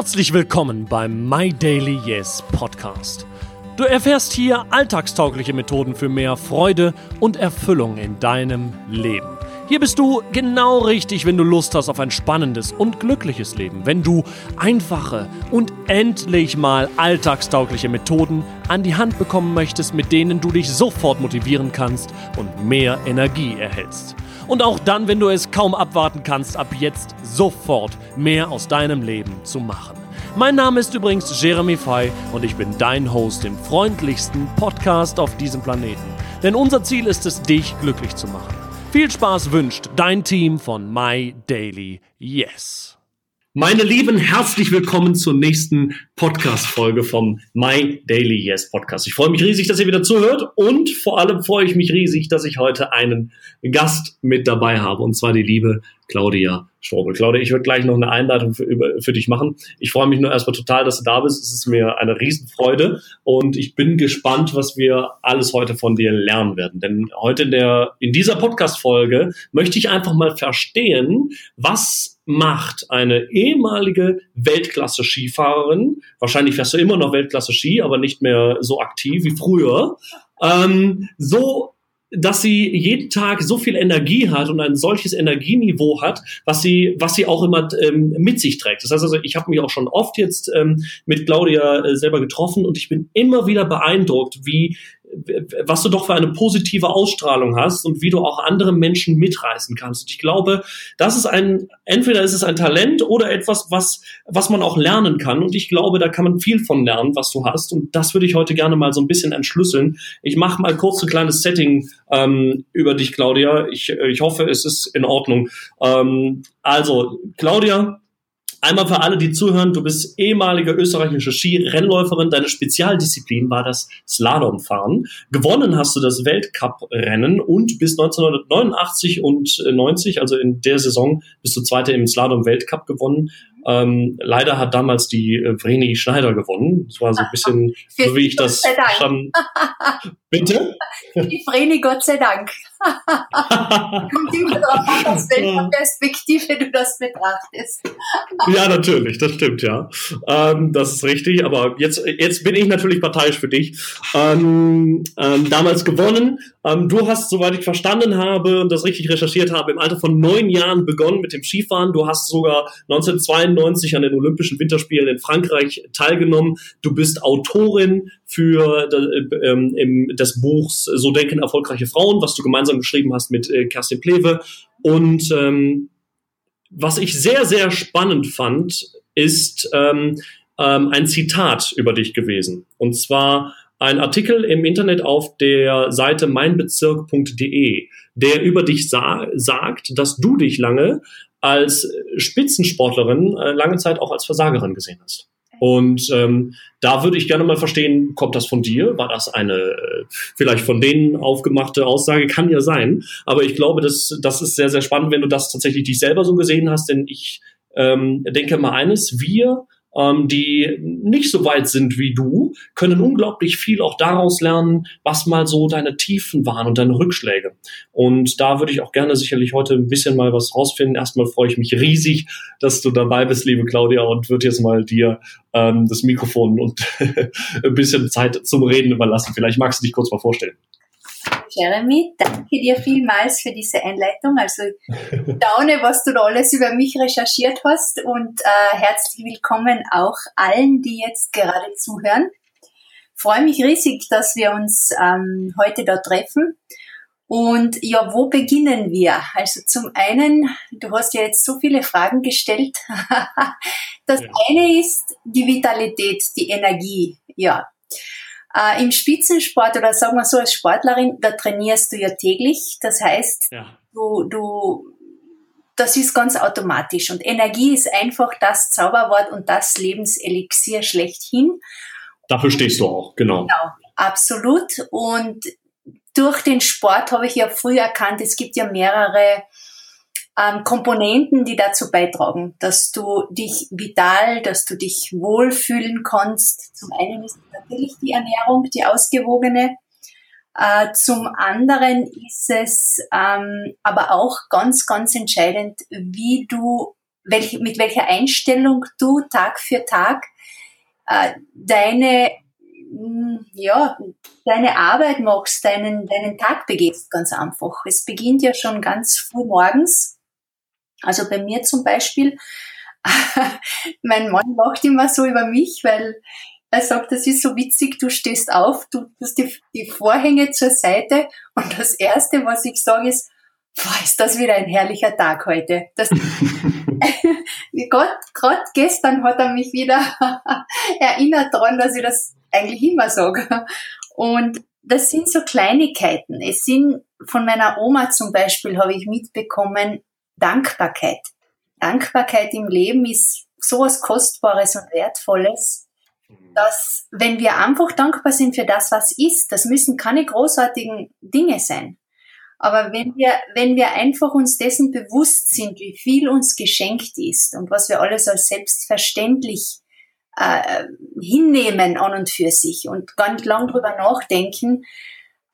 Herzlich willkommen beim My Daily Yes Podcast. Du erfährst hier alltagstaugliche Methoden für mehr Freude und Erfüllung in deinem Leben. Hier bist du genau richtig, wenn du Lust hast auf ein spannendes und glückliches Leben. Wenn du einfache und endlich mal alltagstaugliche Methoden an die Hand bekommen möchtest, mit denen du dich sofort motivieren kannst und mehr Energie erhältst. Und auch dann, wenn du es kaum abwarten kannst, ab jetzt sofort mehr aus deinem Leben zu machen. Mein Name ist übrigens Jeremy Fay und ich bin dein Host im freundlichsten Podcast auf diesem Planeten. Denn unser Ziel ist es, dich glücklich zu machen. Viel Spaß wünscht dein Team von My Daily Yes. Meine Lieben, herzlich willkommen zur nächsten Podcast-Folge vom My Daily Yes Podcast. Ich freue mich riesig, dass ihr wieder zuhört und vor allem freue ich mich riesig, dass ich heute einen Gast mit dabei habe und zwar die liebe Claudia Strobel. Claudia, ich würde gleich noch eine Einleitung für, für dich machen. Ich freue mich nur erstmal total, dass du da bist. Es ist mir eine Riesenfreude und ich bin gespannt, was wir alles heute von dir lernen werden. Denn heute in der, in dieser Podcast-Folge möchte ich einfach mal verstehen, was macht eine ehemalige Weltklasse-Skifahrerin, wahrscheinlich fährst du immer noch Weltklasse-Ski, aber nicht mehr so aktiv wie früher, ähm, so dass sie jeden Tag so viel Energie hat und ein solches Energieniveau hat, was sie, was sie auch immer ähm, mit sich trägt. Das heißt also, ich habe mich auch schon oft jetzt ähm, mit Claudia äh, selber getroffen und ich bin immer wieder beeindruckt, wie was du doch für eine positive Ausstrahlung hast und wie du auch andere Menschen mitreißen kannst. Und ich glaube, das ist ein, entweder ist es ein Talent oder etwas, was, was man auch lernen kann. Und ich glaube, da kann man viel von lernen, was du hast. Und das würde ich heute gerne mal so ein bisschen entschlüsseln. Ich mache mal kurz ein kleines Setting ähm, über dich, Claudia. Ich, ich hoffe, es ist in Ordnung. Ähm, also, Claudia, Einmal für alle, die zuhören, du bist ehemalige österreichische Skirennläuferin. Deine Spezialdisziplin war das Slalomfahren. Gewonnen hast du das Weltcuprennen und bis 1989 und 90, also in der Saison, bist du Zweite im Slalom-Weltcup gewonnen. Ähm, leider hat damals die äh, Vreni Schneider gewonnen. Das war so ein bisschen, so wie ich das schon. Bitte? Die Vreni, Gott sei Dank. Kommt immer darauf an, aus welcher Perspektive du das betrachtest. ja, natürlich, das stimmt, ja. Ähm, das ist richtig, aber jetzt, jetzt bin ich natürlich parteiisch für dich. Ähm, ähm, damals gewonnen. Ähm, du hast, soweit ich verstanden habe und das richtig recherchiert habe, im Alter von neun Jahren begonnen mit dem Skifahren. Du hast sogar 1992 an den Olympischen Winterspielen in Frankreich teilgenommen. Du bist Autorin für äh, ähm, des Buchs So denken erfolgreiche Frauen, was du gemeinsam geschrieben hast mit äh, Kerstin Plewe. Und ähm, was ich sehr, sehr spannend fand, ist ähm, ähm, ein Zitat über dich gewesen. Und zwar ein Artikel im Internet auf der Seite meinbezirk.de, der über dich sa sagt, dass du dich lange als Spitzensportlerin äh, lange Zeit auch als Versagerin gesehen hast. Und ähm, da würde ich gerne mal verstehen, kommt das von dir? War das eine äh, vielleicht von denen aufgemachte Aussage? Kann ja sein. Aber ich glaube, das, das ist sehr, sehr spannend, wenn du das tatsächlich dich selber so gesehen hast. Denn ich ähm, denke mal eines, wir ähm, die nicht so weit sind wie du, können unglaublich viel auch daraus lernen, was mal so deine Tiefen waren und deine Rückschläge. Und da würde ich auch gerne sicherlich heute ein bisschen mal was rausfinden. Erstmal freue ich mich riesig, dass du dabei bist, liebe Claudia, und würde jetzt mal dir ähm, das Mikrofon und ein bisschen Zeit zum Reden überlassen. Vielleicht magst du dich kurz mal vorstellen. Jeremy, danke dir vielmals für diese Einleitung. Also daune, was du da alles über mich recherchiert hast und äh, herzlich willkommen auch allen, die jetzt gerade zuhören. Freue mich riesig, dass wir uns ähm, heute da treffen. Und ja, wo beginnen wir? Also zum einen, du hast ja jetzt so viele Fragen gestellt. das ja. eine ist die Vitalität, die Energie. Ja, äh, Im Spitzensport oder sagen wir so als Sportlerin, da trainierst du ja täglich. Das heißt, ja. du, du, das ist ganz automatisch. Und Energie ist einfach das Zauberwort und das Lebenselixier schlechthin. Dafür stehst du auch, genau. Genau, absolut. Und durch den Sport habe ich ja früh erkannt, es gibt ja mehrere ähm, Komponenten, die dazu beitragen, dass du dich vital, dass du dich wohlfühlen kannst. Zum einen ist natürlich die Ernährung, die ausgewogene. Äh, zum anderen ist es ähm, aber auch ganz, ganz entscheidend, wie du welch, mit welcher Einstellung du Tag für Tag äh, deine hm, ja, deine Arbeit machst, deinen, deinen Tag begehst, ganz einfach. Es beginnt ja schon ganz früh morgens. Also bei mir zum Beispiel, mein Mann lacht immer so über mich, weil er sagt, das ist so witzig, du stehst auf, du tust die, die Vorhänge zur Seite und das Erste, was ich sage, ist, boah, ist das wieder ein herrlicher Tag heute. Das, Gott, gerade gestern hat er mich wieder erinnert daran, dass ich das eigentlich immer sage. Und das sind so Kleinigkeiten. Es sind von meiner Oma zum Beispiel habe ich mitbekommen Dankbarkeit. Dankbarkeit im Leben ist so was Kostbares und Wertvolles, dass wenn wir einfach dankbar sind für das, was ist, das müssen keine großartigen Dinge sein. Aber wenn wir, wenn wir einfach uns dessen bewusst sind, wie viel uns geschenkt ist und was wir alles als selbstverständlich äh, hinnehmen an und für sich und gar nicht lang drüber nachdenken,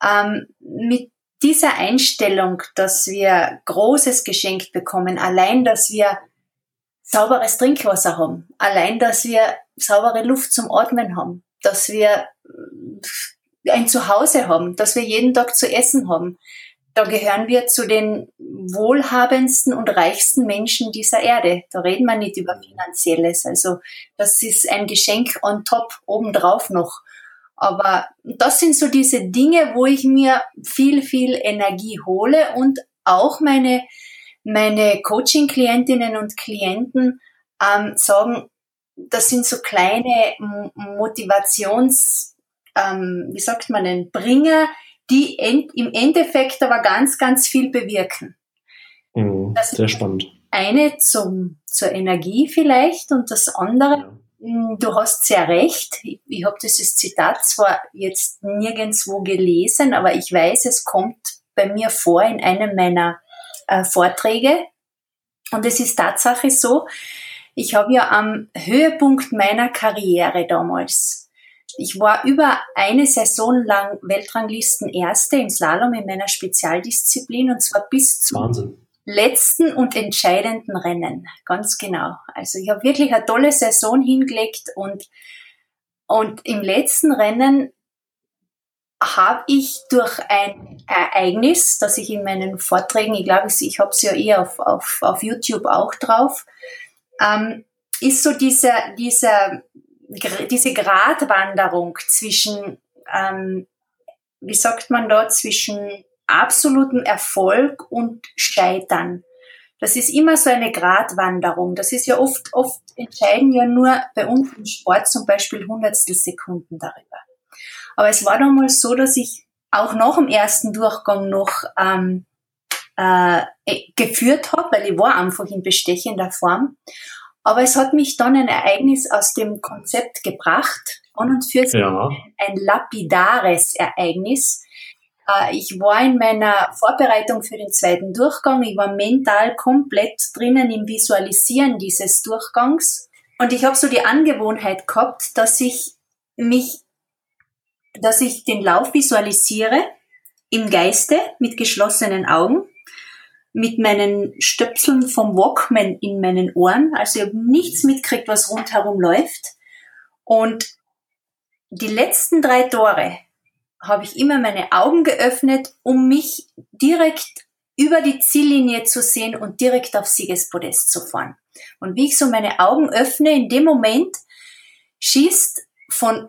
ähm, mit dieser Einstellung, dass wir Großes geschenkt bekommen, allein, dass wir sauberes Trinkwasser haben, allein, dass wir saubere Luft zum Atmen haben, dass wir ein Zuhause haben, dass wir jeden Tag zu essen haben, da gehören wir zu den wohlhabendsten und reichsten Menschen dieser Erde. Da reden wir nicht über Finanzielles. Also das ist ein Geschenk on top, obendrauf noch. Aber das sind so diese Dinge, wo ich mir viel, viel Energie hole und auch meine, meine Coaching-Klientinnen und Klienten ähm, sagen, das sind so kleine Motivations, ähm, wie sagt man denn, Bringer, die end, im Endeffekt aber ganz, ganz viel bewirken. Mhm, sehr spannend. Eine zum, zur Energie vielleicht und das andere, ja. Hm, du hast sehr recht. Ich, habe dieses Zitat zwar jetzt nirgendwo gelesen, aber ich weiß, es kommt bei mir vor in einem meiner äh, Vorträge. Und es ist Tatsache so, ich habe ja am Höhepunkt meiner Karriere damals ich war über eine Saison lang Weltranglisten Erste im Slalom in meiner Spezialdisziplin und zwar bis zum Wahnsinn. Letzten und entscheidenden Rennen. Ganz genau. Also ich habe wirklich eine tolle Saison hingelegt und, und im letzten Rennen habe ich durch ein Ereignis, das ich in meinen Vorträgen, ich glaube, ich habe es ja eh auf, auf, auf YouTube auch drauf, ähm, ist so dieser, dieser diese Gratwanderung zwischen, ähm, wie sagt man da, zwischen absolutem Erfolg und Scheitern. Das ist immer so eine Gratwanderung. Das ist ja oft, oft entscheiden ja nur bei uns im Sport zum Beispiel Hundertstel Sekunden darüber. Aber es war damals so, dass ich auch nach dem ersten Durchgang noch ähm, äh, geführt habe, weil ich war einfach in bestechender Form. Aber es hat mich dann ein Ereignis aus dem Konzept gebracht, an und für sich ja. ein lapidares Ereignis. Äh, ich war in meiner Vorbereitung für den zweiten Durchgang, ich war mental komplett drinnen im Visualisieren dieses Durchgangs. Und ich habe so die Angewohnheit gehabt, dass ich mich, dass ich den Lauf visualisiere im Geiste mit geschlossenen Augen mit meinen Stöpseln vom Walkman in meinen Ohren. Also ich habe nichts mitgekriegt, was rundherum läuft. Und die letzten drei Tore habe ich immer meine Augen geöffnet, um mich direkt über die Ziellinie zu sehen und direkt auf Siegespodest zu fahren. Und wie ich so meine Augen öffne, in dem Moment schießt von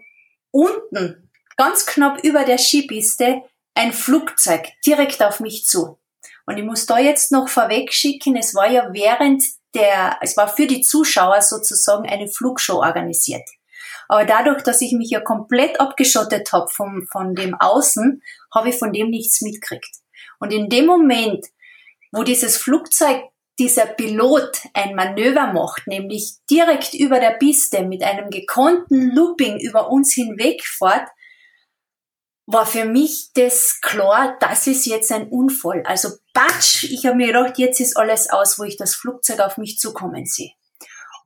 unten, ganz knapp über der Skipiste, ein Flugzeug direkt auf mich zu. Und ich muss da jetzt noch vorweg schicken, es war ja während der, es war für die Zuschauer sozusagen eine Flugshow organisiert. Aber dadurch, dass ich mich ja komplett abgeschottet habe vom, von dem Außen, habe ich von dem nichts mitgekriegt. Und in dem Moment, wo dieses Flugzeug, dieser Pilot ein Manöver macht, nämlich direkt über der Piste mit einem gekonnten Looping über uns hinweg fährt, war für mich das klar, das ist jetzt ein Unfall. Also batsch, ich habe mir gedacht, jetzt ist alles aus, wo ich das Flugzeug auf mich zukommen sehe.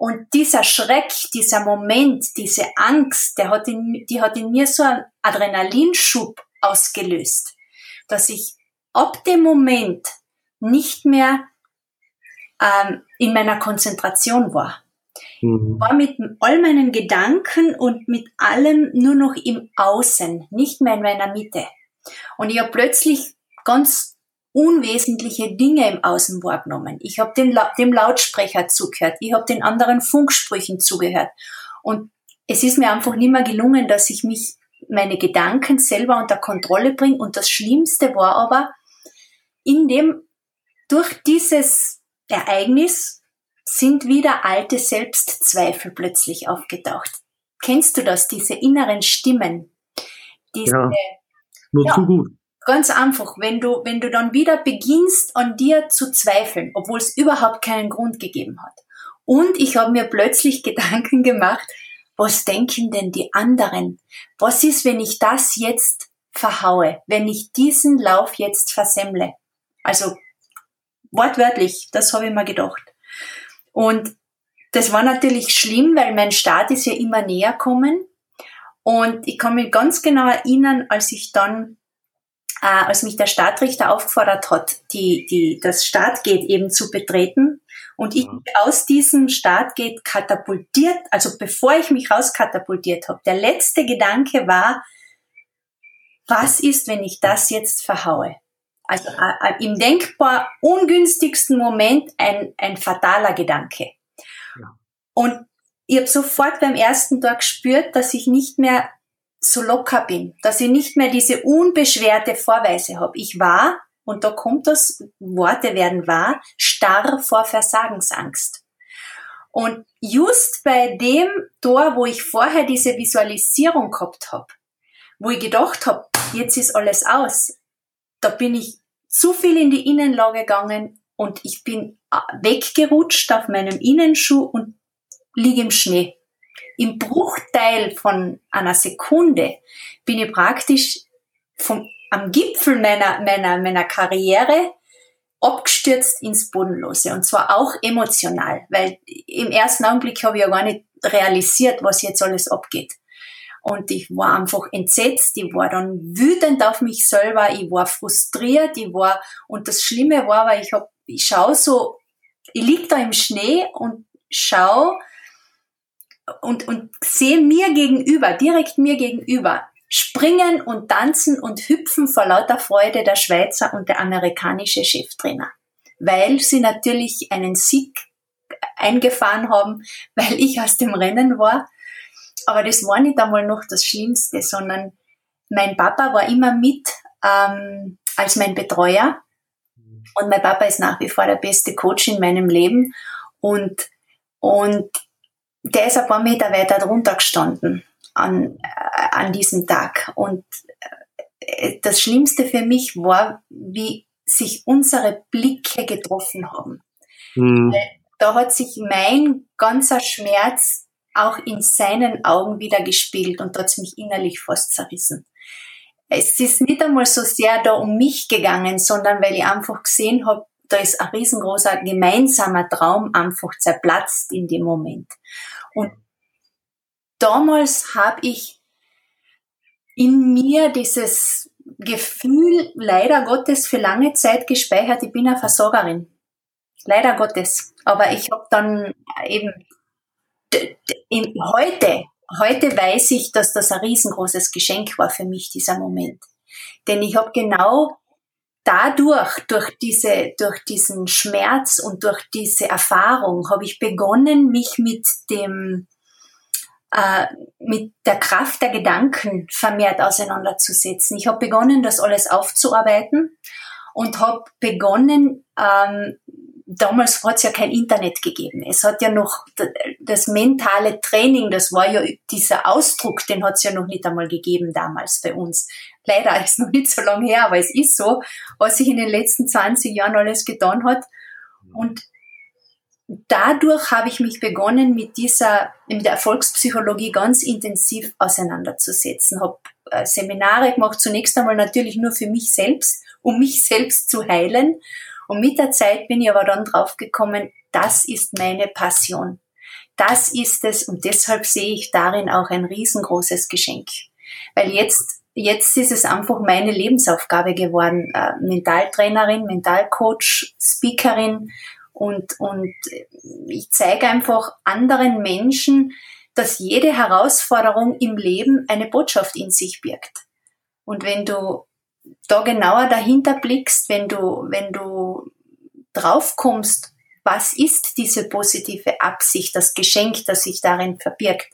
Und dieser Schreck, dieser Moment, diese Angst, der hat in, die hat in mir so einen Adrenalinschub ausgelöst, dass ich ab dem Moment nicht mehr ähm, in meiner Konzentration war. Mhm. War mit all meinen Gedanken und mit allem nur noch im Außen, nicht mehr in meiner Mitte. Und ich habe plötzlich ganz unwesentliche Dinge im Außen wahrgenommen. Ich habe dem Lautsprecher zugehört, ich habe den anderen Funksprüchen zugehört. Und es ist mir einfach nicht mehr gelungen, dass ich mich meine Gedanken selber unter Kontrolle bringe. Und das Schlimmste war aber, in dem, durch dieses Ereignis sind wieder alte Selbstzweifel plötzlich aufgetaucht. Kennst du das, diese inneren Stimmen? Diese, ja, nur ja, zu gut. Ganz einfach, wenn du, wenn du dann wieder beginnst an dir zu zweifeln, obwohl es überhaupt keinen Grund gegeben hat. Und ich habe mir plötzlich Gedanken gemacht, was denken denn die anderen? Was ist, wenn ich das jetzt verhaue, wenn ich diesen Lauf jetzt versemmle? Also wortwörtlich, das habe ich mir gedacht. Und das war natürlich schlimm, weil mein Start ist ja immer näher kommen. Und ich kann mich ganz genau erinnern, als ich dann, äh, als mich der Startrichter aufgefordert hat, die, die, das Startgate eben zu betreten und ich mhm. aus diesem Startgate katapultiert, also bevor ich mich rauskatapultiert habe, der letzte Gedanke war, was ist, wenn ich das jetzt verhaue? Also äh, äh, im denkbar ungünstigsten Moment ein, ein fataler Gedanke. Ja. Und ich habe sofort beim ersten Tag gespürt, dass ich nicht mehr so locker bin, dass ich nicht mehr diese unbeschwerte Vorweise habe. Ich war, und da kommt das, Worte werden wahr, starr vor Versagensangst. Und just bei dem Tor, wo ich vorher diese Visualisierung gehabt habe, wo ich gedacht habe, jetzt ist alles aus, da bin ich zu viel in die Innenlage gegangen und ich bin äh, weggerutscht auf meinem Innenschuh und liege im Schnee. Im Bruchteil von einer Sekunde bin ich praktisch vom, am Gipfel meiner, meiner, meiner Karriere abgestürzt ins Bodenlose. Und zwar auch emotional, weil im ersten Augenblick habe ich ja gar nicht realisiert, was jetzt alles abgeht. Und ich war einfach entsetzt, ich war dann wütend auf mich selber, ich war frustriert, ich war, und das Schlimme war, weil ich hab, ich schau so, ich lieg da im Schnee und schau und, und sehe mir gegenüber, direkt mir gegenüber, springen und tanzen und hüpfen vor lauter Freude der Schweizer und der amerikanische Cheftrainer. Weil sie natürlich einen Sieg eingefahren haben, weil ich aus dem Rennen war aber das war nicht einmal noch das Schlimmste, sondern mein Papa war immer mit ähm, als mein Betreuer. Und mein Papa ist nach wie vor der beste Coach in meinem Leben. Und, und der ist ein paar Meter weiter drunter gestanden an, äh, an diesem Tag. Und äh, das Schlimmste für mich war, wie sich unsere Blicke getroffen haben. Mhm. Da hat sich mein ganzer Schmerz auch in seinen Augen wieder gespiegelt und hat mich innerlich fast zerrissen. Es ist nicht einmal so sehr da um mich gegangen, sondern weil ich einfach gesehen habe, da ist ein riesengroßer gemeinsamer Traum einfach zerplatzt in dem Moment. Und damals habe ich in mir dieses Gefühl leider Gottes für lange Zeit gespeichert, ich bin eine Versorgerin. Leider Gottes. Aber ich habe dann eben heute, heute weiß ich, dass das ein riesengroßes Geschenk war für mich, dieser Moment. Denn ich habe genau dadurch, durch diese, durch diesen Schmerz und durch diese Erfahrung, habe ich begonnen, mich mit dem, äh, mit der Kraft der Gedanken vermehrt auseinanderzusetzen. Ich habe begonnen, das alles aufzuarbeiten und habe begonnen, ähm, damals hat es ja kein Internet gegeben. Es hat ja noch das mentale Training, das war ja dieser Ausdruck, den hat es ja noch nicht einmal gegeben damals bei uns. Leider ist noch nicht so lange her, aber es ist so, was sich in den letzten 20 Jahren alles getan hat. Und dadurch habe ich mich begonnen, mit dieser, mit der Erfolgspsychologie ganz intensiv auseinanderzusetzen. Habe äh, Seminare gemacht, zunächst einmal natürlich nur für mich selbst, um mich selbst zu heilen und mit der Zeit bin ich aber dann draufgekommen, das ist meine Passion. Das ist es und deshalb sehe ich darin auch ein riesengroßes Geschenk. Weil jetzt, jetzt ist es einfach meine Lebensaufgabe geworden, äh, Mentaltrainerin, Mentalcoach, Speakerin Und, und ich zeige einfach anderen Menschen, dass jede Herausforderung im Leben eine Botschaft in sich birgt. Und wenn du da genauer dahinter blickst, wenn du, wenn du drauf kommst, was ist diese positive Absicht, das Geschenk, das sich darin verbirgt,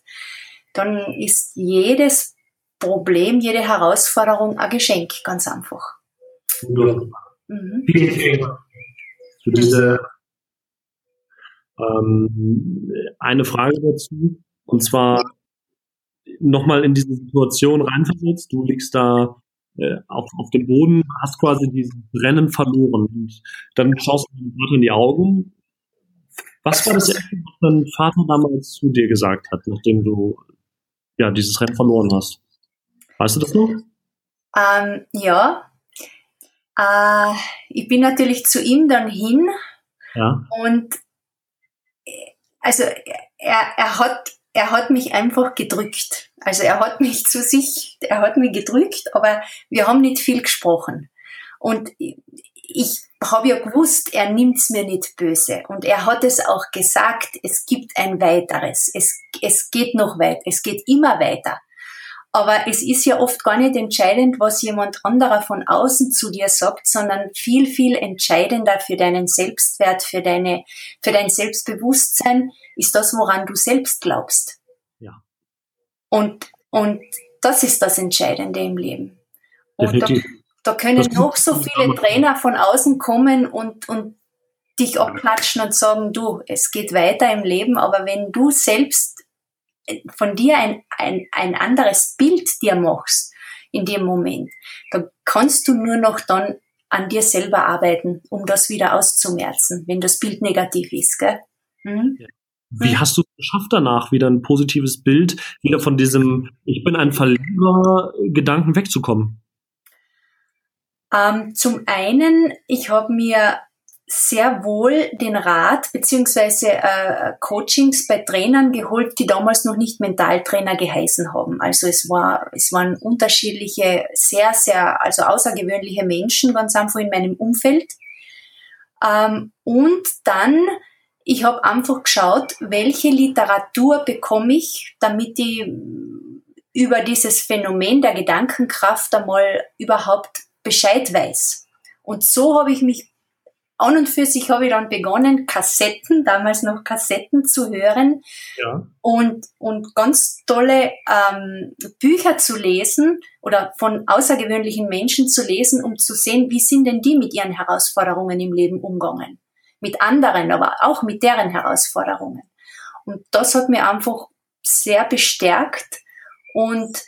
dann ist jedes Problem, jede Herausforderung ein Geschenk, ganz einfach. Mhm. Vielen, vielen Dank für diese ähm, eine Frage dazu. Und zwar nochmal in diese Situation reinversetzt. Du liegst da äh, auf, auf dem Boden, hast quasi dieses Rennen verloren. Und dann schaust du deinem Vater in die Augen. Was war das Erste, was dein Vater damals zu dir gesagt hat, nachdem du ja dieses Rennen verloren hast? Weißt du das noch? Ähm, ja. Äh, ich bin natürlich zu ihm dann hin. Ja. Und also er, er hat er hat mich einfach gedrückt. Also er hat mich zu sich, er hat mich gedrückt, aber wir haben nicht viel gesprochen. Und ich habe ja gewusst, er nimmt's mir nicht böse. Und er hat es auch gesagt, es gibt ein weiteres. Es, es geht noch weit. Es geht immer weiter. Aber es ist ja oft gar nicht entscheidend, was jemand anderer von außen zu dir sagt, sondern viel, viel entscheidender für deinen Selbstwert, für deine, für dein Selbstbewusstsein ist das, woran du selbst glaubst. Ja. Und, und das ist das Entscheidende im Leben. Und da, da, können noch so viele Trainer von außen kommen und, und dich abklatschen und sagen, du, es geht weiter im Leben, aber wenn du selbst von dir ein, ein, ein anderes Bild dir machst in dem Moment, dann kannst du nur noch dann an dir selber arbeiten, um das wieder auszumerzen, wenn das Bild negativ ist. Gell? Mhm. Wie hast du es geschafft danach, wieder ein positives Bild, wieder von diesem Ich bin ein Verlierer Gedanken wegzukommen? Ähm, zum einen, ich habe mir sehr wohl den Rat beziehungsweise äh, Coachings bei Trainern geholt, die damals noch nicht Mentaltrainer geheißen haben. Also es war, es waren unterschiedliche, sehr, sehr, also außergewöhnliche Menschen ganz einfach in meinem Umfeld. Ähm, und dann, ich habe einfach geschaut, welche Literatur bekomme ich, damit ich über dieses Phänomen der Gedankenkraft einmal überhaupt Bescheid weiß. Und so habe ich mich an und für sich habe ich dann begonnen, Kassetten, damals noch Kassetten zu hören ja. und, und ganz tolle ähm, Bücher zu lesen oder von außergewöhnlichen Menschen zu lesen, um zu sehen, wie sind denn die mit ihren Herausforderungen im Leben umgegangen. Mit anderen, aber auch mit deren Herausforderungen. Und das hat mir einfach sehr bestärkt und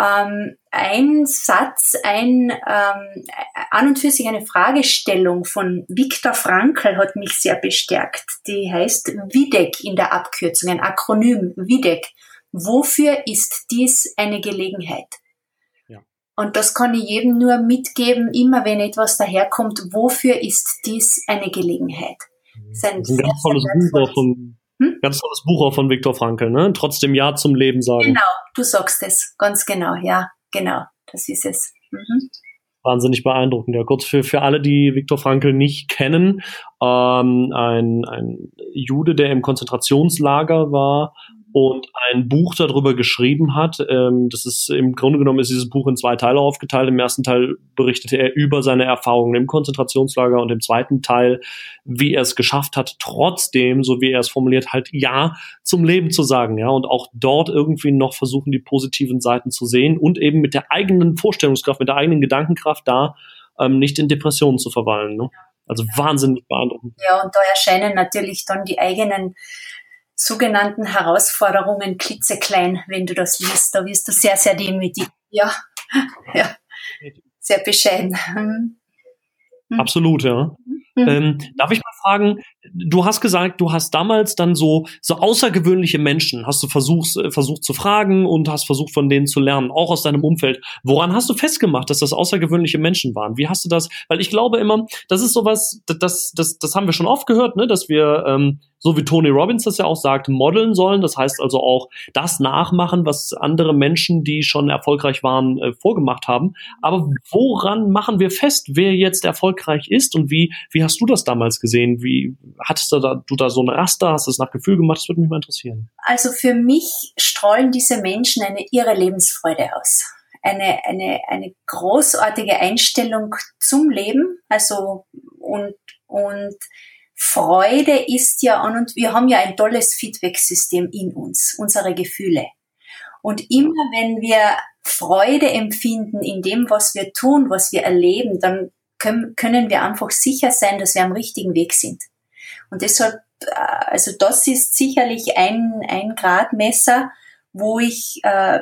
ähm, ein Satz, ein ähm, an und für sich eine Fragestellung von Viktor Frankl hat mich sehr bestärkt. Die heißt WIDEC in der Abkürzung, ein Akronym WIDEC. Wofür ist dies eine Gelegenheit? Ja. Und das kann ich jedem nur mitgeben, immer wenn etwas daherkommt, wofür ist dies eine Gelegenheit? Das ist ein, das ist ein ganz tolles Buch von hm? Ganz tolles Buch auch von Viktor Frankl, ne? Trotzdem Ja zum Leben sagen. Genau, du sagst es, ganz genau, ja, genau, das ist es. Mhm. Wahnsinnig beeindruckend. Ja, kurz für, für alle, die Viktor Frankl nicht kennen, ähm, ein, ein Jude, der im Konzentrationslager war und ein Buch darüber geschrieben hat. Ähm, das ist im Grunde genommen ist dieses Buch in zwei Teile aufgeteilt. Im ersten Teil berichtete er über seine Erfahrungen im Konzentrationslager und im zweiten Teil, wie er es geschafft hat, trotzdem, so wie er es formuliert, halt Ja zum Leben zu sagen, ja, und auch dort irgendwie noch versuchen, die positiven Seiten zu sehen und eben mit der eigenen Vorstellungskraft, mit der eigenen Gedankenkraft da ähm, nicht in Depressionen zu verweilen. Ne? Also wahnsinnig beeindruckend. Ja, und da erscheinen natürlich dann die eigenen sogenannten Herausforderungen klitzeklein, wenn du das liest. Da wirst du sehr, sehr demütig. Ja, ja. sehr bescheiden. Hm. Hm. Absolut, ja. Mhm. Ähm, darf ich mal fragen, du hast gesagt, du hast damals dann so, so außergewöhnliche Menschen, hast du versucht, äh, versucht zu fragen und hast versucht von denen zu lernen, auch aus deinem Umfeld. Woran hast du festgemacht, dass das außergewöhnliche Menschen waren? Wie hast du das? Weil ich glaube immer, das ist sowas, das, das, das haben wir schon oft gehört, ne, dass wir, ähm, so wie Tony Robbins das ja auch sagt, modeln sollen. Das heißt also auch das nachmachen, was andere Menschen, die schon erfolgreich waren, äh, vorgemacht haben. Aber woran machen wir fest, wer jetzt erfolgreich ist und wie, wie hast du das damals gesehen? Wie hattest du da, du da so ein Raster? Hast du es nach Gefühl gemacht? Das würde mich mal interessieren. Also für mich strahlen diese Menschen eine ihre Lebensfreude aus. Eine, eine, eine großartige Einstellung zum Leben, also und, und Freude ist ja und wir haben ja ein tolles Feedback-System in uns, unsere Gefühle. Und immer wenn wir Freude empfinden in dem, was wir tun, was wir erleben, dann können, können wir einfach sicher sein, dass wir am richtigen Weg sind. Und deshalb, äh, also das ist sicherlich ein, ein Gradmesser, wo ich, äh,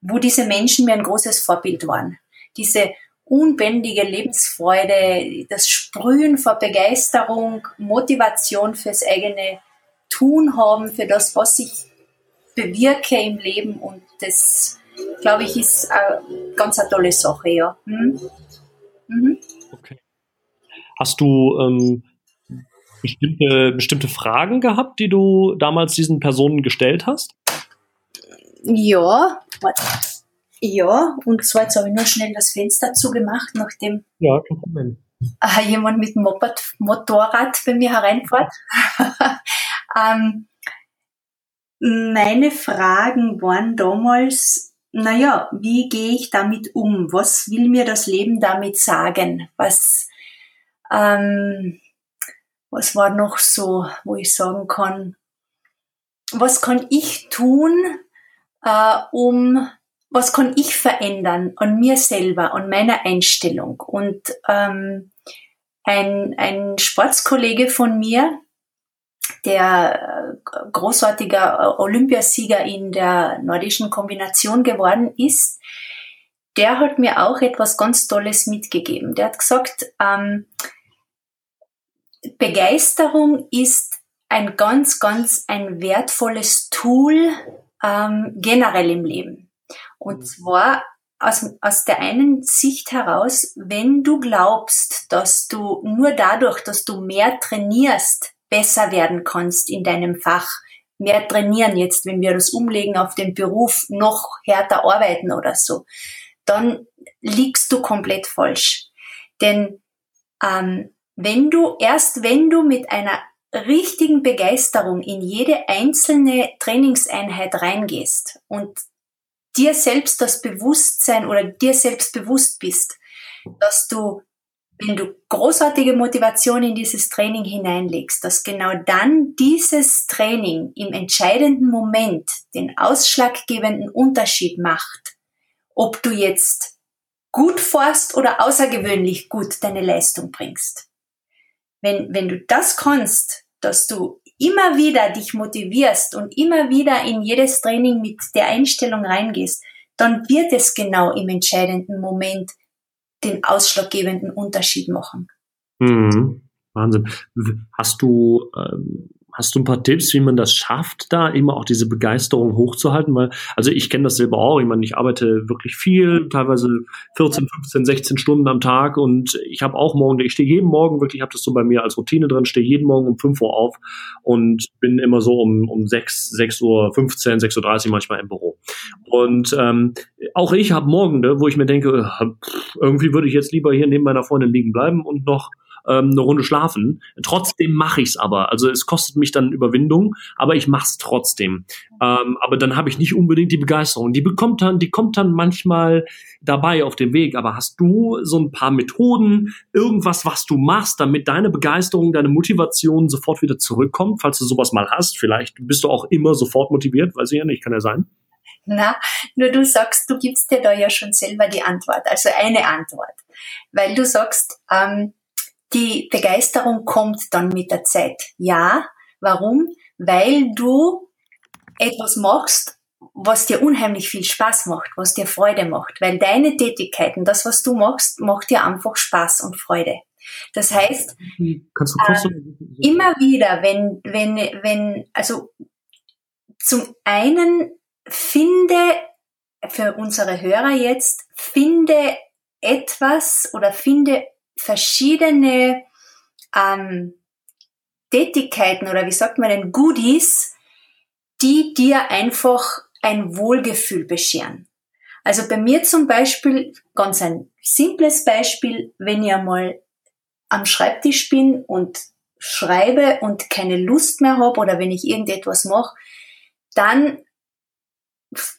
wo diese Menschen mir ein großes Vorbild waren. Diese unbändige Lebensfreude, das Sprühen vor Begeisterung, Motivation fürs eigene Tun haben, für das, was ich bewirke im Leben. Und das, glaube ich, ist eine ganz eine tolle Sache, ja. Hm? Mhm. Okay. Hast du ähm, bestimmte, bestimmte Fragen gehabt, die du damals diesen Personen gestellt hast? Ja, warte. Ja, und zwar jetzt habe ich nur schnell das Fenster zugemacht, nachdem ja. Äh, jemand mit dem Moped, Motorrad bei mir hereinfährt. ähm, meine Fragen waren damals, naja, wie gehe ich damit um? Was will mir das Leben damit sagen? Was, ähm, was war noch so, wo ich sagen kann, was kann ich tun, äh, um was kann ich verändern an mir selber, an meiner Einstellung. Und ähm, ein, ein Sportskollege von mir, der äh, großartiger Olympiasieger in der nordischen Kombination geworden ist, der hat mir auch etwas ganz Tolles mitgegeben. Der hat gesagt, ähm, Begeisterung ist ein ganz, ganz ein wertvolles Tool ähm, generell im Leben. Und mhm. zwar aus, aus der einen Sicht heraus, wenn du glaubst, dass du nur dadurch, dass du mehr trainierst, besser werden kannst in deinem Fach, mehr trainieren jetzt, wenn wir das umlegen auf den Beruf, noch härter arbeiten oder so, dann liegst du komplett falsch. Denn ähm, wenn du erst wenn du mit einer richtigen Begeisterung in jede einzelne Trainingseinheit reingehst und dir selbst das Bewusstsein oder dir selbst bewusst bist, dass du, wenn du großartige Motivation in dieses Training hineinlegst, dass genau dann dieses Training im entscheidenden Moment den ausschlaggebenden Unterschied macht, ob du jetzt gut forst oder außergewöhnlich gut deine Leistung bringst. Wenn, wenn du das kannst, dass du immer wieder dich motivierst und immer wieder in jedes Training mit der Einstellung reingehst, dann wird es genau im entscheidenden Moment den ausschlaggebenden Unterschied machen. Mhm. Wahnsinn. Hast du ähm, Hast du ein paar Tipps, wie man das schafft, da immer auch diese Begeisterung hochzuhalten? Weil, also ich kenne das selber auch. Ich meine, ich arbeite wirklich viel, teilweise 14, 15, 16 Stunden am Tag und ich habe auch morgen, ich stehe jeden Morgen wirklich, ich habe das so bei mir als Routine drin, stehe jeden Morgen um 5 Uhr auf und bin immer so um, um 6, 6 Uhr 15, 6 Uhr 30 manchmal im Büro. Und ähm, auch ich habe Morgende, wo ich mir denke, äh, irgendwie würde ich jetzt lieber hier neben meiner Freundin liegen bleiben und noch ähm, eine Runde schlafen. Trotzdem mache ich es aber. Also es kostet mich dann Überwindung, aber ich mache es trotzdem. Ähm, aber dann habe ich nicht unbedingt die Begeisterung. Die bekommt dann, die kommt dann manchmal dabei auf dem Weg. Aber hast du so ein paar Methoden, irgendwas, was du machst, damit deine Begeisterung, deine Motivation sofort wieder zurückkommt, falls du sowas mal hast? Vielleicht bist du auch immer sofort motiviert, weiß ich ja nicht, kann ja sein. Na, nur du sagst, du gibst dir da ja schon selber die Antwort, also eine Antwort. Weil du sagst, ähm, die Begeisterung kommt dann mit der Zeit. Ja, warum? Weil du etwas machst, was dir unheimlich viel Spaß macht, was dir Freude macht, weil deine Tätigkeiten, das, was du machst, macht dir einfach Spaß und Freude. Das heißt, Kannst du äh, immer wieder, wenn, wenn, wenn, also zum einen finde für unsere Hörer jetzt, finde etwas oder finde verschiedene ähm, Tätigkeiten oder wie sagt man denn, Goodies, die dir einfach ein Wohlgefühl bescheren. Also bei mir zum Beispiel, ganz ein simples Beispiel, wenn ich einmal am Schreibtisch bin und schreibe und keine Lust mehr habe oder wenn ich irgendetwas mache, dann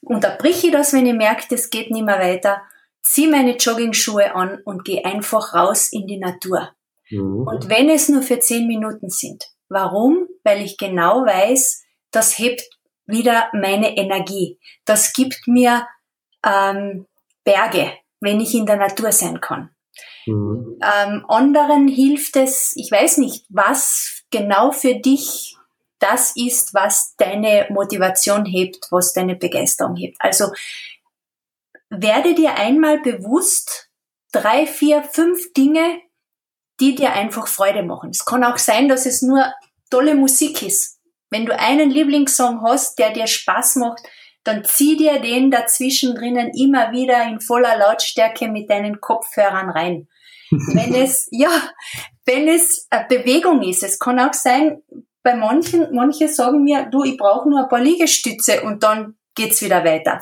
unterbrich ich das, wenn ich merke, das geht nicht mehr weiter, zieh meine Jogging-Schuhe an und gehe einfach raus in die Natur. Mhm. Und wenn es nur für zehn Minuten sind. Warum? Weil ich genau weiß, das hebt wieder meine Energie. Das gibt mir ähm, Berge, wenn ich in der Natur sein kann. Mhm. Ähm, anderen hilft es, ich weiß nicht, was genau für dich das ist, was deine Motivation hebt, was deine Begeisterung hebt. Also werde dir einmal bewusst drei, vier, fünf Dinge, die dir einfach Freude machen. Es kann auch sein, dass es nur tolle Musik ist. Wenn du einen Lieblingssong hast, der dir Spaß macht, dann zieh dir den dazwischen drinnen immer wieder in voller Lautstärke mit deinen Kopfhörern rein. wenn es, ja, wenn es Bewegung ist, es kann auch sein, bei manchen, manche sagen mir, du, ich brauche nur ein paar Liegestütze und dann geht's wieder weiter.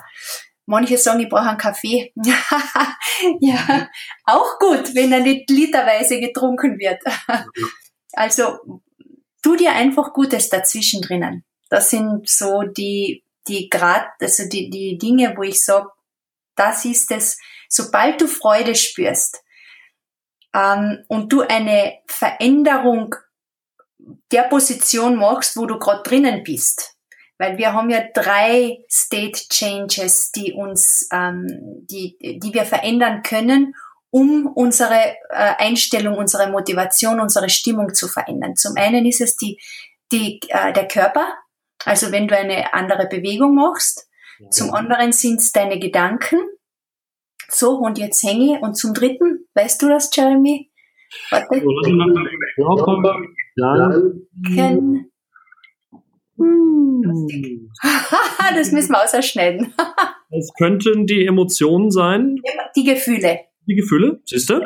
Manche sagen, ich brauche einen Kaffee. ja, auch gut, wenn er nicht literweise getrunken wird. also, tu dir einfach Gutes dazwischen drinnen. Das sind so die, die Grad, also die, die Dinge, wo ich sage, das ist es, sobald du Freude spürst ähm, und du eine Veränderung der Position machst, wo du gerade drinnen bist. Weil wir haben ja drei State Changes, die uns, ähm, die, die wir verändern können, um unsere äh, Einstellung, unsere Motivation, unsere Stimmung zu verändern. Zum einen ist es die, die, äh, der Körper, also wenn du eine andere Bewegung machst. Ja. Zum anderen sind es deine Gedanken. So, und jetzt hänge ich. Und zum dritten, weißt du das, Jeremy? Warte. Danken. Hm. das müssen wir ausschneiden. Es könnten die Emotionen sein. Die Gefühle. Die Gefühle, siehst du?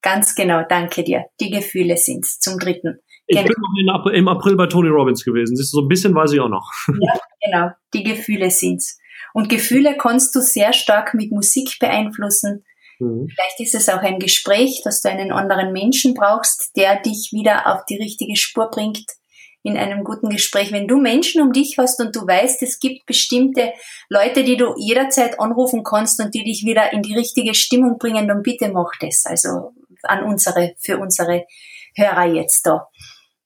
Ganz genau, danke dir. Die Gefühle sind es zum dritten. Ich genau. bin noch im April bei Tony Robbins gewesen. Siehst du, so ein bisschen weiß ich auch noch. Ja, genau. Die Gefühle sind's. Und Gefühle kannst du sehr stark mit Musik beeinflussen. Mhm. Vielleicht ist es auch ein Gespräch, dass du einen anderen Menschen brauchst, der dich wieder auf die richtige Spur bringt in einem guten Gespräch. Wenn du Menschen um dich hast und du weißt, es gibt bestimmte Leute, die du jederzeit anrufen kannst und die dich wieder in die richtige Stimmung bringen, dann bitte mach das. Also an unsere, für unsere Hörer jetzt da.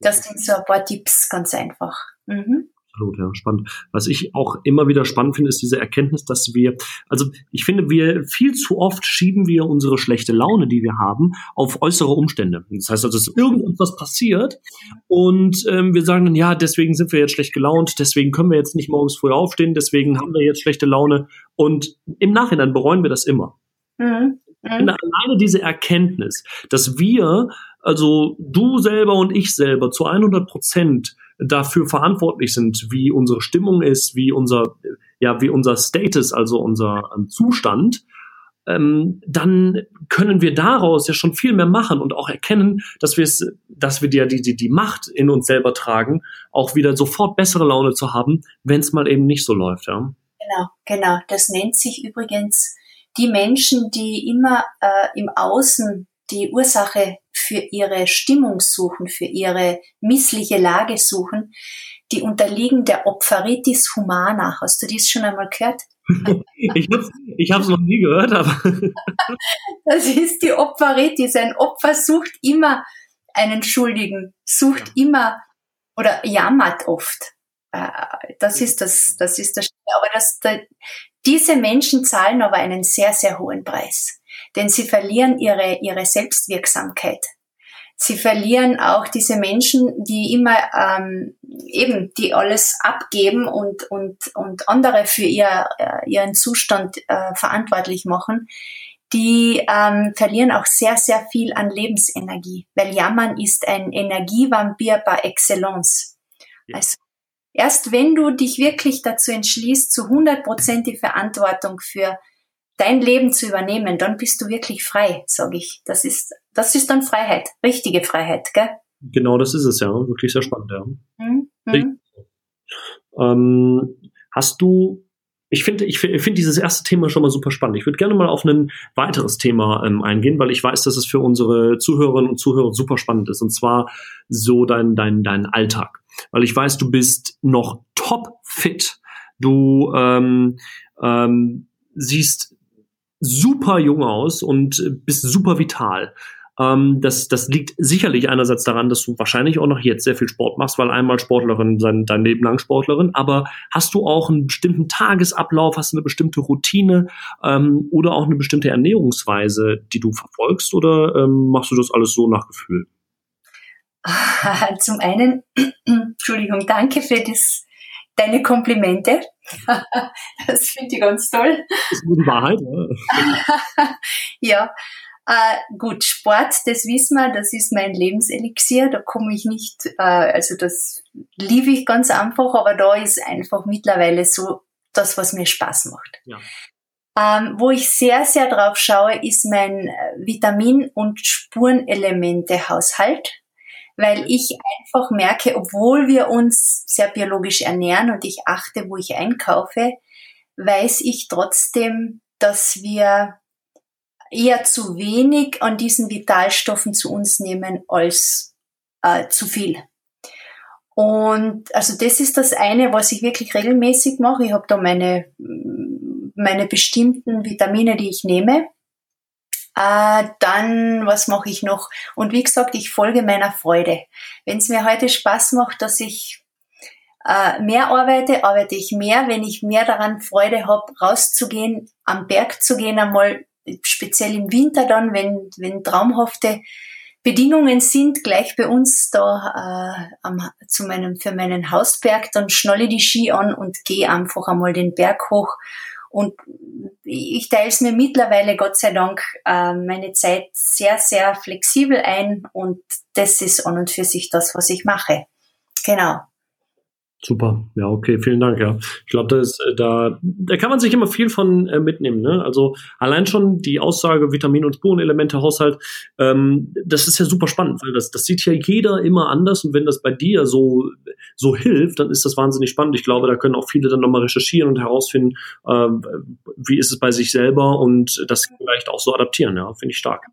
Das sind so ein paar Tipps, ganz einfach. Mhm absolut, ja, spannend. Was ich auch immer wieder spannend finde, ist diese Erkenntnis, dass wir, also ich finde, wir viel zu oft schieben wir unsere schlechte Laune, die wir haben, auf äußere Umstände. Das heißt also, dass irgendwas passiert und ähm, wir sagen dann, ja, deswegen sind wir jetzt schlecht gelaunt, deswegen können wir jetzt nicht morgens früh aufstehen, deswegen haben wir jetzt schlechte Laune und im Nachhinein bereuen wir das immer. Mhm. Mhm. Alleine diese Erkenntnis, dass wir, also du selber und ich selber zu 100 Prozent dafür verantwortlich sind, wie unsere Stimmung ist, wie unser, ja, wie unser Status, also unser ähm, Zustand, ähm, dann können wir daraus ja schon viel mehr machen und auch erkennen, dass wir es, dass wir die, die, die Macht in uns selber tragen, auch wieder sofort bessere Laune zu haben, wenn es mal eben nicht so läuft, ja. Genau, genau. Das nennt sich übrigens die Menschen, die immer äh, im Außen die Ursache für ihre Stimmung suchen, für ihre missliche Lage suchen, die unterliegen der Opferitis humana. Hast du dies schon einmal gehört? ich habe ich hab's noch nie gehört, aber. das ist die Opferitis. Ein Opfer sucht immer einen Schuldigen, sucht ja. immer oder jammert oft. Äh, das ist das, das ist das. Aber das, diese Menschen zahlen aber einen sehr, sehr hohen Preis denn sie verlieren ihre, ihre Selbstwirksamkeit. Sie verlieren auch diese Menschen, die immer ähm, eben, die alles abgeben und, und, und andere für ihr, äh, ihren Zustand äh, verantwortlich machen, die ähm, verlieren auch sehr, sehr viel an Lebensenergie, weil Jammern ist ein Energievampir par excellence. Ja. Also erst wenn du dich wirklich dazu entschließt, zu 100 Prozent die Verantwortung für dein Leben zu übernehmen, dann bist du wirklich frei, sage ich. Das ist, das ist dann Freiheit, richtige Freiheit, gell? Genau, das ist es ja. Wirklich sehr spannend, ja. Mhm. Mhm. Ähm, hast du ich finde ich finde dieses erste Thema schon mal super spannend. Ich würde gerne mal auf ein weiteres Thema ähm, eingehen, weil ich weiß, dass es für unsere Zuhörerinnen und Zuhörer super spannend ist. Und zwar so dein, dein, dein Alltag. Weil ich weiß, du bist noch top fit. Du ähm, ähm, siehst super jung aus und bist super vital. Ähm, das, das liegt sicherlich einerseits daran, dass du wahrscheinlich auch noch jetzt sehr viel Sport machst, weil einmal Sportlerin, sein, dein Leben lang Sportlerin, aber hast du auch einen bestimmten Tagesablauf, hast du eine bestimmte Routine ähm, oder auch eine bestimmte Ernährungsweise, die du verfolgst oder ähm, machst du das alles so nach Gefühl? Zum einen, Entschuldigung, danke für das, deine Komplimente. das finde ich ganz toll. Das ist eine gute Wahrheit. Ja. ja, äh, gut, Sport, das wissen wir, das ist mein Lebenselixier, da komme ich nicht, äh, also das liebe ich ganz einfach, aber da ist einfach mittlerweile so das, was mir Spaß macht. Ja. Ähm, wo ich sehr, sehr drauf schaue, ist mein Vitamin- und Spurenelemente-Haushalt, weil ich einfach merke, obwohl wir uns sehr biologisch ernähren und ich achte, wo ich einkaufe, weiß ich trotzdem, dass wir eher zu wenig an diesen Vitalstoffen zu uns nehmen als äh, zu viel. Und also das ist das eine, was ich wirklich regelmäßig mache. Ich habe da meine, meine bestimmten Vitamine, die ich nehme. Äh, dann, was mache ich noch? Und wie gesagt, ich folge meiner Freude. Wenn es mir heute Spaß macht, dass ich äh, mehr arbeite, arbeite ich mehr. Wenn ich mehr daran Freude habe, rauszugehen, am Berg zu gehen, einmal speziell im Winter dann, wenn, wenn traumhafte Bedingungen sind, gleich bei uns da äh, am, zu meinem, für meinen Hausberg, dann schnalle die Ski an und gehe einfach einmal den Berg hoch. Und ich teile es mir mittlerweile, Gott sei Dank, äh, meine Zeit sehr, sehr flexibel ein und das ist an und für sich das, was ich mache. Genau. Super, ja, okay, vielen Dank, ja. Ich glaube, da, ist, äh, da, da kann man sich immer viel von äh, mitnehmen. Ne? Also allein schon die Aussage Vitamin- und Spurenelemente Haushalt, ähm, das ist ja super spannend, weil das, das sieht ja jeder immer anders und wenn das bei dir so, so hilft, dann ist das wahnsinnig spannend. Ich glaube, da können auch viele dann nochmal recherchieren und herausfinden, äh, wie ist es bei sich selber und das vielleicht auch so adaptieren, ja, finde ich stark.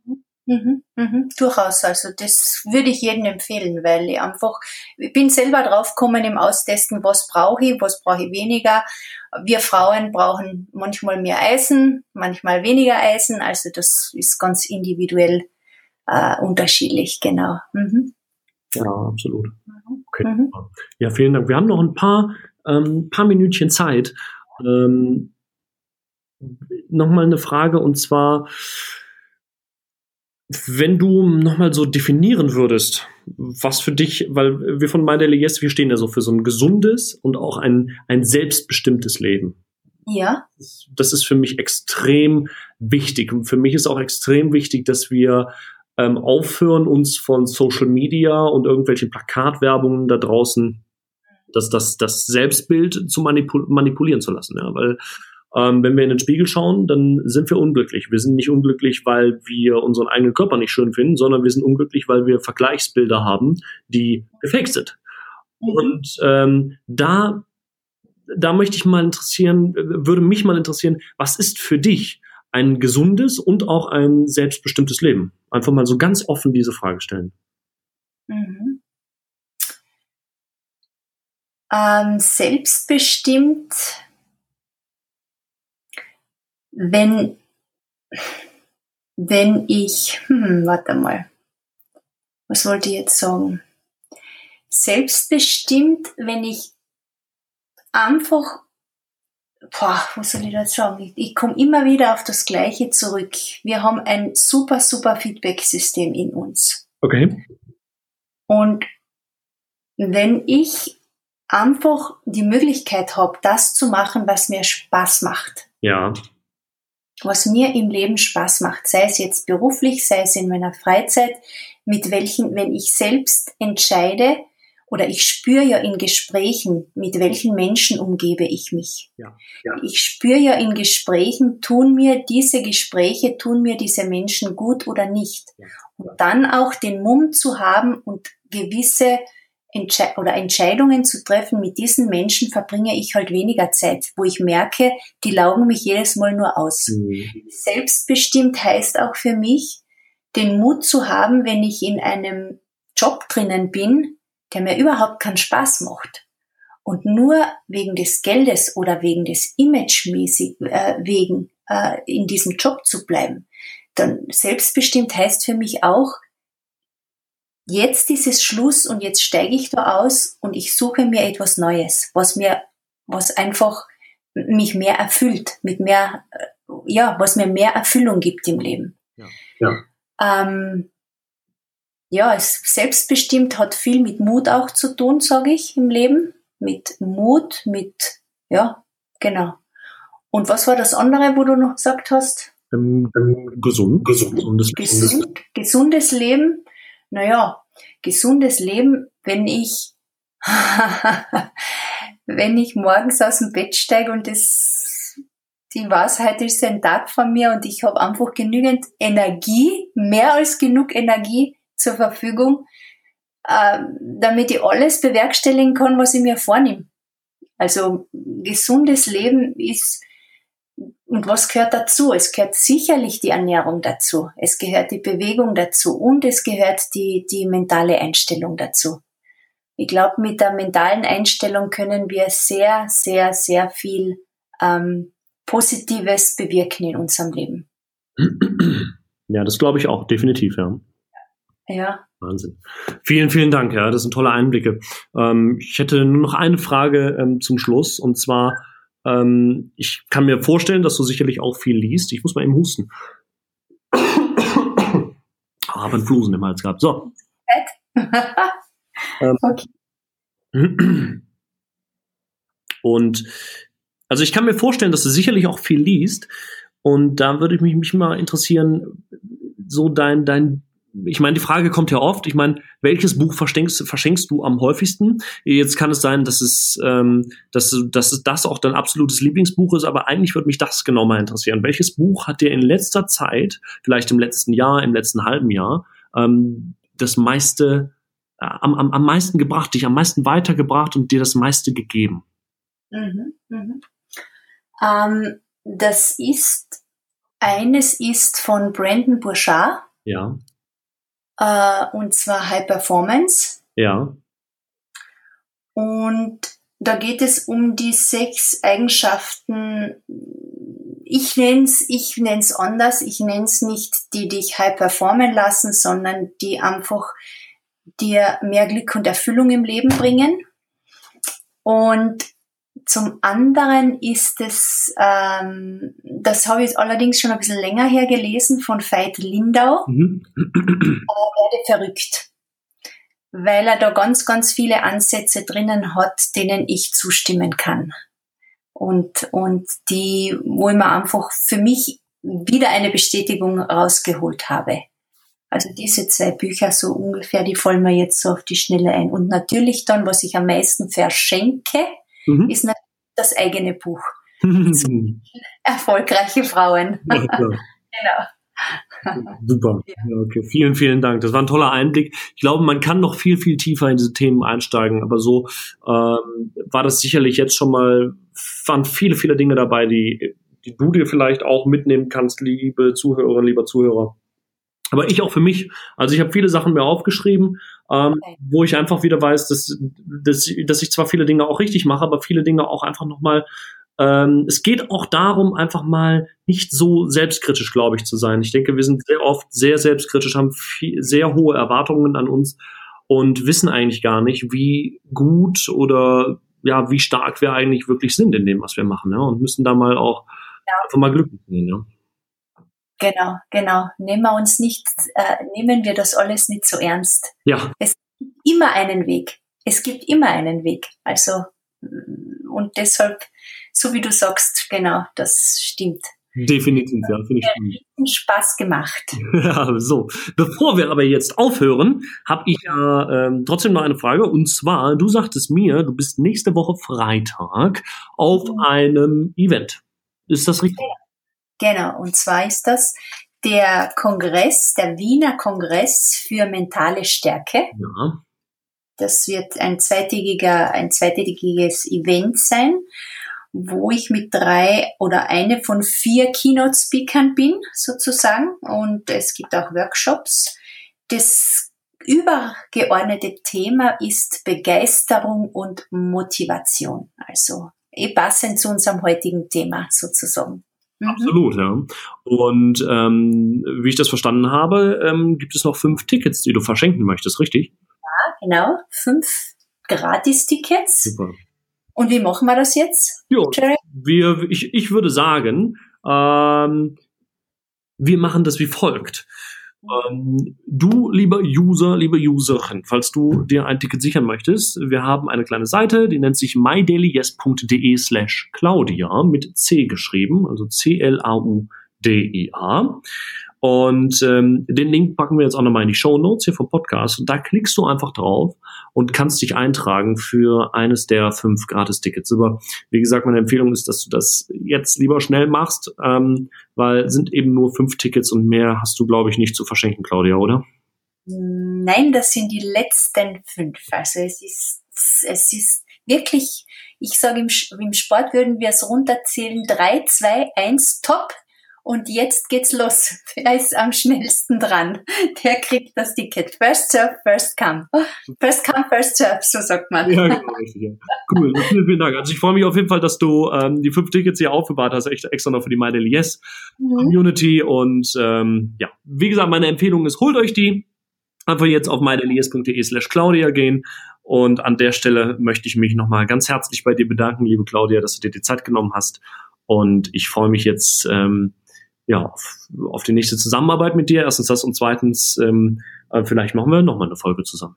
Mhm, mhm, durchaus. Also das würde ich jedem empfehlen, weil ich einfach, ich bin selber draufgekommen im Austesten, was brauche ich, was brauche ich weniger. Wir Frauen brauchen manchmal mehr Eisen, manchmal weniger Eisen. Also das ist ganz individuell äh, unterschiedlich, genau. Mhm. Ja, absolut. Mhm. Okay. Mhm. Ja, vielen Dank. Wir haben noch ein paar, ähm, paar Minütchen Zeit. Ähm, Nochmal eine Frage und zwar, wenn du nochmal so definieren würdest, was für dich, weil wir von My Daily Yes, wir stehen ja so für so ein gesundes und auch ein, ein selbstbestimmtes Leben. Ja. Das ist für mich extrem wichtig. Und für mich ist auch extrem wichtig, dass wir ähm, aufhören, uns von Social Media und irgendwelchen Plakatwerbungen da draußen das, das, das Selbstbild zu manipul manipulieren zu lassen. Ja? Weil ähm, wenn wir in den Spiegel schauen, dann sind wir unglücklich. Wir sind nicht unglücklich, weil wir unseren eigenen Körper nicht schön finden, sondern wir sind unglücklich, weil wir Vergleichsbilder haben, die gefaked sind. Mhm. Und ähm, da, da möchte ich mal interessieren, würde mich mal interessieren, was ist für dich ein gesundes und auch ein selbstbestimmtes Leben? Einfach mal so ganz offen diese Frage stellen. Mhm. Ähm, selbstbestimmt wenn, wenn ich, hm, warte mal, was wollte ich jetzt sagen? Selbstbestimmt, wenn ich einfach, boah, was soll ich da sagen? Ich, ich komme immer wieder auf das Gleiche zurück. Wir haben ein super, super Feedback-System in uns. Okay. Und wenn ich einfach die Möglichkeit habe, das zu machen, was mir Spaß macht. Ja was mir im Leben Spaß macht, sei es jetzt beruflich, sei es in meiner Freizeit, mit welchen, wenn ich selbst entscheide, oder ich spüre ja in Gesprächen, mit welchen Menschen umgebe ich mich. Ja, ja. Ich spüre ja in Gesprächen, tun mir diese Gespräche, tun mir diese Menschen gut oder nicht. Ja. Und dann auch den Mumm zu haben und gewisse Entsche oder Entscheidungen zu treffen, mit diesen Menschen verbringe ich halt weniger Zeit, wo ich merke, die laugen mich jedes Mal nur aus. Mhm. Selbstbestimmt heißt auch für mich, den Mut zu haben, wenn ich in einem Job drinnen bin, der mir überhaupt keinen Spaß macht und nur wegen des Geldes oder wegen des Imagemäßig äh, wegen äh, in diesem Job zu bleiben, dann selbstbestimmt heißt für mich auch, jetzt ist es Schluss und jetzt steige ich da aus und ich suche mir etwas Neues, was mir, was einfach mich mehr erfüllt, mit mehr, äh, ja, was mir mehr Erfüllung gibt im Leben. Ja. ja. Ähm, ja, es selbstbestimmt hat viel mit Mut auch zu tun, sage ich, im Leben. Mit Mut, mit, ja, genau. Und was war das andere, wo du noch gesagt hast? Ähm, ähm, gesund, gesund, gesundes, gesund, gesundes Leben. Naja, gesundes Leben, wenn ich, wenn ich morgens aus dem Bett steige und das, die Weisheit ist ein Tag von mir und ich habe einfach genügend Energie, mehr als genug Energie zur Verfügung, äh, damit ich alles bewerkstelligen kann, was ich mir vornehme. Also gesundes Leben ist und was gehört dazu? Es gehört sicherlich die Ernährung dazu. Es gehört die Bewegung dazu und es gehört die, die mentale Einstellung dazu. Ich glaube, mit der mentalen Einstellung können wir sehr, sehr, sehr viel ähm, Positives bewirken in unserem Leben. Ja, das glaube ich auch, definitiv, ja. Ja. Wahnsinn. Vielen, vielen Dank, ja, das sind tolle Einblicke. Ähm, ich hätte nur noch eine Frage ähm, zum Schluss und zwar, ähm, ich kann mir vorstellen, dass du sicherlich auch viel liest. Ich muss mal eben husten. Ah, habe einen Flusen im Hals gehabt. So. ähm, okay. Und also ich kann mir vorstellen, dass du sicherlich auch viel liest. Und da würde ich mich, mich mal interessieren, so dein, dein ich meine, die Frage kommt ja oft, ich meine, welches Buch verschenkst, verschenkst du am häufigsten? Jetzt kann es sein, dass es, ähm, dass, dass das auch dein absolutes Lieblingsbuch ist, aber eigentlich würde mich das genau mal interessieren. Welches Buch hat dir in letzter Zeit, vielleicht im letzten Jahr, im letzten halben Jahr, ähm, das meiste, äh, am, am, am meisten gebracht, dich am meisten weitergebracht und dir das meiste gegeben? Mhm, mhm. Ähm, das ist, eines ist von Brandon Bourchard. Ja äh, und zwar High Performance. Ja. Und da geht es um die sechs Eigenschaften. Ich nenn's, ich nenn's anders. Ich nenn's nicht die dich high performen lassen, sondern die einfach dir mehr Glück und Erfüllung im Leben bringen. Und zum anderen ist es, ähm, das habe ich allerdings schon ein bisschen länger her gelesen, von Veit Lindau, mhm. äh, werde verrückt. Weil er da ganz, ganz viele Ansätze drinnen hat, denen ich zustimmen kann. Und, und die, wo ich mir einfach für mich wieder eine Bestätigung rausgeholt habe. Also diese zwei Bücher so ungefähr, die fallen mir jetzt so auf die Schnelle ein. Und natürlich dann, was ich am meisten verschenke, mhm. ist natürlich das eigene Buch. Erfolgreiche Frauen. Ja, genau. Super. Ja. Okay. Vielen, vielen Dank. Das war ein toller Einblick. Ich glaube, man kann noch viel, viel tiefer in diese Themen einsteigen, aber so ähm, war das sicherlich jetzt schon mal, waren viele, viele Dinge dabei, die, die du dir vielleicht auch mitnehmen kannst, liebe Zuhörerinnen, lieber Zuhörer. Aber ich auch für mich. Also ich habe viele Sachen mir aufgeschrieben, ähm, okay. wo ich einfach wieder weiß, dass, dass, dass ich zwar viele Dinge auch richtig mache, aber viele Dinge auch einfach nochmal ähm, es geht auch darum, einfach mal nicht so selbstkritisch, glaube ich, zu sein. Ich denke, wir sind sehr oft sehr selbstkritisch, haben viel, sehr hohe Erwartungen an uns und wissen eigentlich gar nicht, wie gut oder ja, wie stark wir eigentlich wirklich sind in dem, was wir machen, ja, und müssen da mal auch ja. einfach mal Glück nehmen, ja. Genau, genau. Nehmen wir uns nicht, äh, nehmen wir das alles nicht so ernst. Ja. Es gibt immer einen Weg. Es gibt immer einen Weg. Also, und deshalb, so wie du sagst, genau, das stimmt. Definitiv, ja, finde ich gut. Spaß gemacht. Ja, so. Bevor wir aber jetzt aufhören, habe ich ja ähm, trotzdem noch eine Frage. Und zwar, du sagtest mir, du bist nächste Woche Freitag auf mhm. einem Event. Ist das richtig? Ja. Genau, und zwar ist das der Kongress, der Wiener Kongress für mentale Stärke. Ja. Das wird ein zweitägiger, ein zweitägiges Event sein, wo ich mit drei oder eine von vier Keynote-Speakern bin, sozusagen. Und es gibt auch Workshops. Das übergeordnete Thema ist Begeisterung und Motivation. Also eh passend zu unserem heutigen Thema sozusagen. Mhm. Absolut, ja. Und ähm, wie ich das verstanden habe, ähm, gibt es noch fünf Tickets, die du verschenken möchtest, richtig? Ja, genau. Fünf Gratis-Tickets. Super. Und wie machen wir das jetzt? Ja, wir, ich, ich würde sagen, ähm, wir machen das wie folgt. Ähm, du, lieber User, liebe Userin, falls du dir ein Ticket sichern möchtest, wir haben eine kleine Seite, die nennt sich mydailyes.de slash Claudia mit C geschrieben, also C-L-A-U-D-I-A. Und ähm, den Link packen wir jetzt auch nochmal in die Show Notes hier vom Podcast. Und da klickst du einfach drauf und kannst dich eintragen für eines der fünf Gratis-Tickets. Aber wie gesagt, meine Empfehlung ist, dass du das jetzt lieber schnell machst, ähm, weil sind eben nur fünf Tickets und mehr hast du, glaube ich, nicht zu verschenken, Claudia, oder? Nein, das sind die letzten fünf. Also es ist, es ist wirklich, ich sage im, im Sport würden wir es runterzählen, drei, zwei, eins, top und jetzt geht's los. Wer ist am schnellsten dran? Der kriegt das Ticket. First serve, first come. First come, first serve, so sagt man. Ja, genau, richtig. Ja. Cool, vielen, vielen Dank. Also ich freue mich auf jeden Fall, dass du ähm, die fünf Tickets hier aufbewahrt hast, echt extra noch für die My Daily Yes mhm. Community. Und ähm, ja, wie gesagt, meine Empfehlung ist, holt euch die. Einfach jetzt auf mydailyyes.de slash Claudia gehen. Und an der Stelle möchte ich mich nochmal ganz herzlich bei dir bedanken, liebe Claudia, dass du dir die Zeit genommen hast. Und ich freue mich jetzt, ähm, ja, auf, auf die nächste Zusammenarbeit mit dir. Erstens das und zweitens, ähm, äh, vielleicht machen wir nochmal eine Folge zusammen.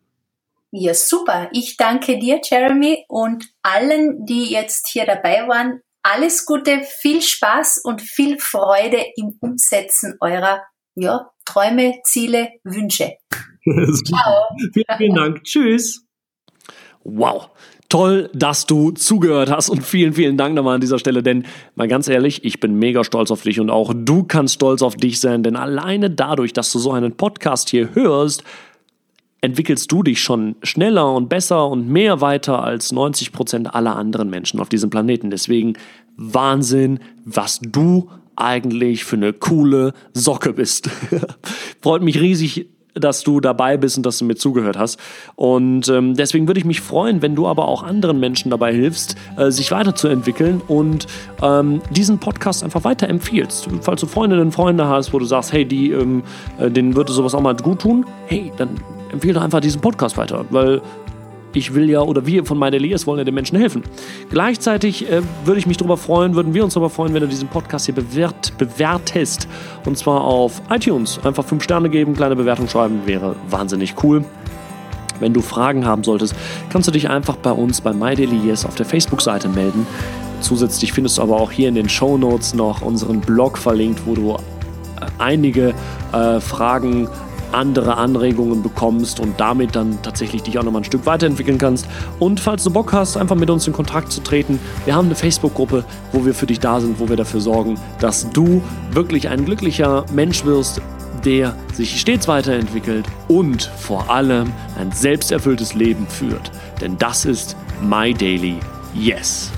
Ja, super. Ich danke dir, Jeremy, und allen, die jetzt hier dabei waren. Alles Gute, viel Spaß und viel Freude im Umsetzen eurer ja, Träume, Ziele, Wünsche. Ciao. Vielen, vielen Dank. Tschüss. Wow. Toll, dass du zugehört hast und vielen, vielen Dank nochmal an dieser Stelle, denn mal ganz ehrlich, ich bin mega stolz auf dich und auch du kannst stolz auf dich sein, denn alleine dadurch, dass du so einen Podcast hier hörst, entwickelst du dich schon schneller und besser und mehr weiter als 90 Prozent aller anderen Menschen auf diesem Planeten. Deswegen Wahnsinn, was du eigentlich für eine coole Socke bist. Freut mich riesig, dass du dabei bist und dass du mir zugehört hast. Und ähm, deswegen würde ich mich freuen, wenn du aber auch anderen Menschen dabei hilfst, äh, sich weiterzuentwickeln und ähm, diesen Podcast einfach weiterempfiehlst. Falls du Freundinnen und Freunde hast, wo du sagst, hey, die, ähm, äh, denen würde sowas auch mal gut tun, hey, dann empfehle doch einfach diesen Podcast weiter, weil ich will ja, oder wir von Elias wollen ja den Menschen helfen. Gleichzeitig äh, würde ich mich darüber freuen, würden wir uns darüber freuen, wenn du diesen Podcast hier bewert, bewertest. Und zwar auf iTunes. Einfach fünf Sterne geben, kleine Bewertung schreiben, wäre wahnsinnig cool. Wenn du Fragen haben solltest, kannst du dich einfach bei uns bei My Daily Yes auf der Facebook-Seite melden. Zusätzlich findest du aber auch hier in den Show Notes noch unseren Blog verlinkt, wo du äh, einige äh, Fragen andere Anregungen bekommst und damit dann tatsächlich dich auch nochmal ein Stück weiterentwickeln kannst. Und falls du Bock hast, einfach mit uns in Kontakt zu treten, wir haben eine Facebook-Gruppe, wo wir für dich da sind, wo wir dafür sorgen, dass du wirklich ein glücklicher Mensch wirst, der sich stets weiterentwickelt und vor allem ein selbsterfülltes Leben führt. Denn das ist My Daily Yes.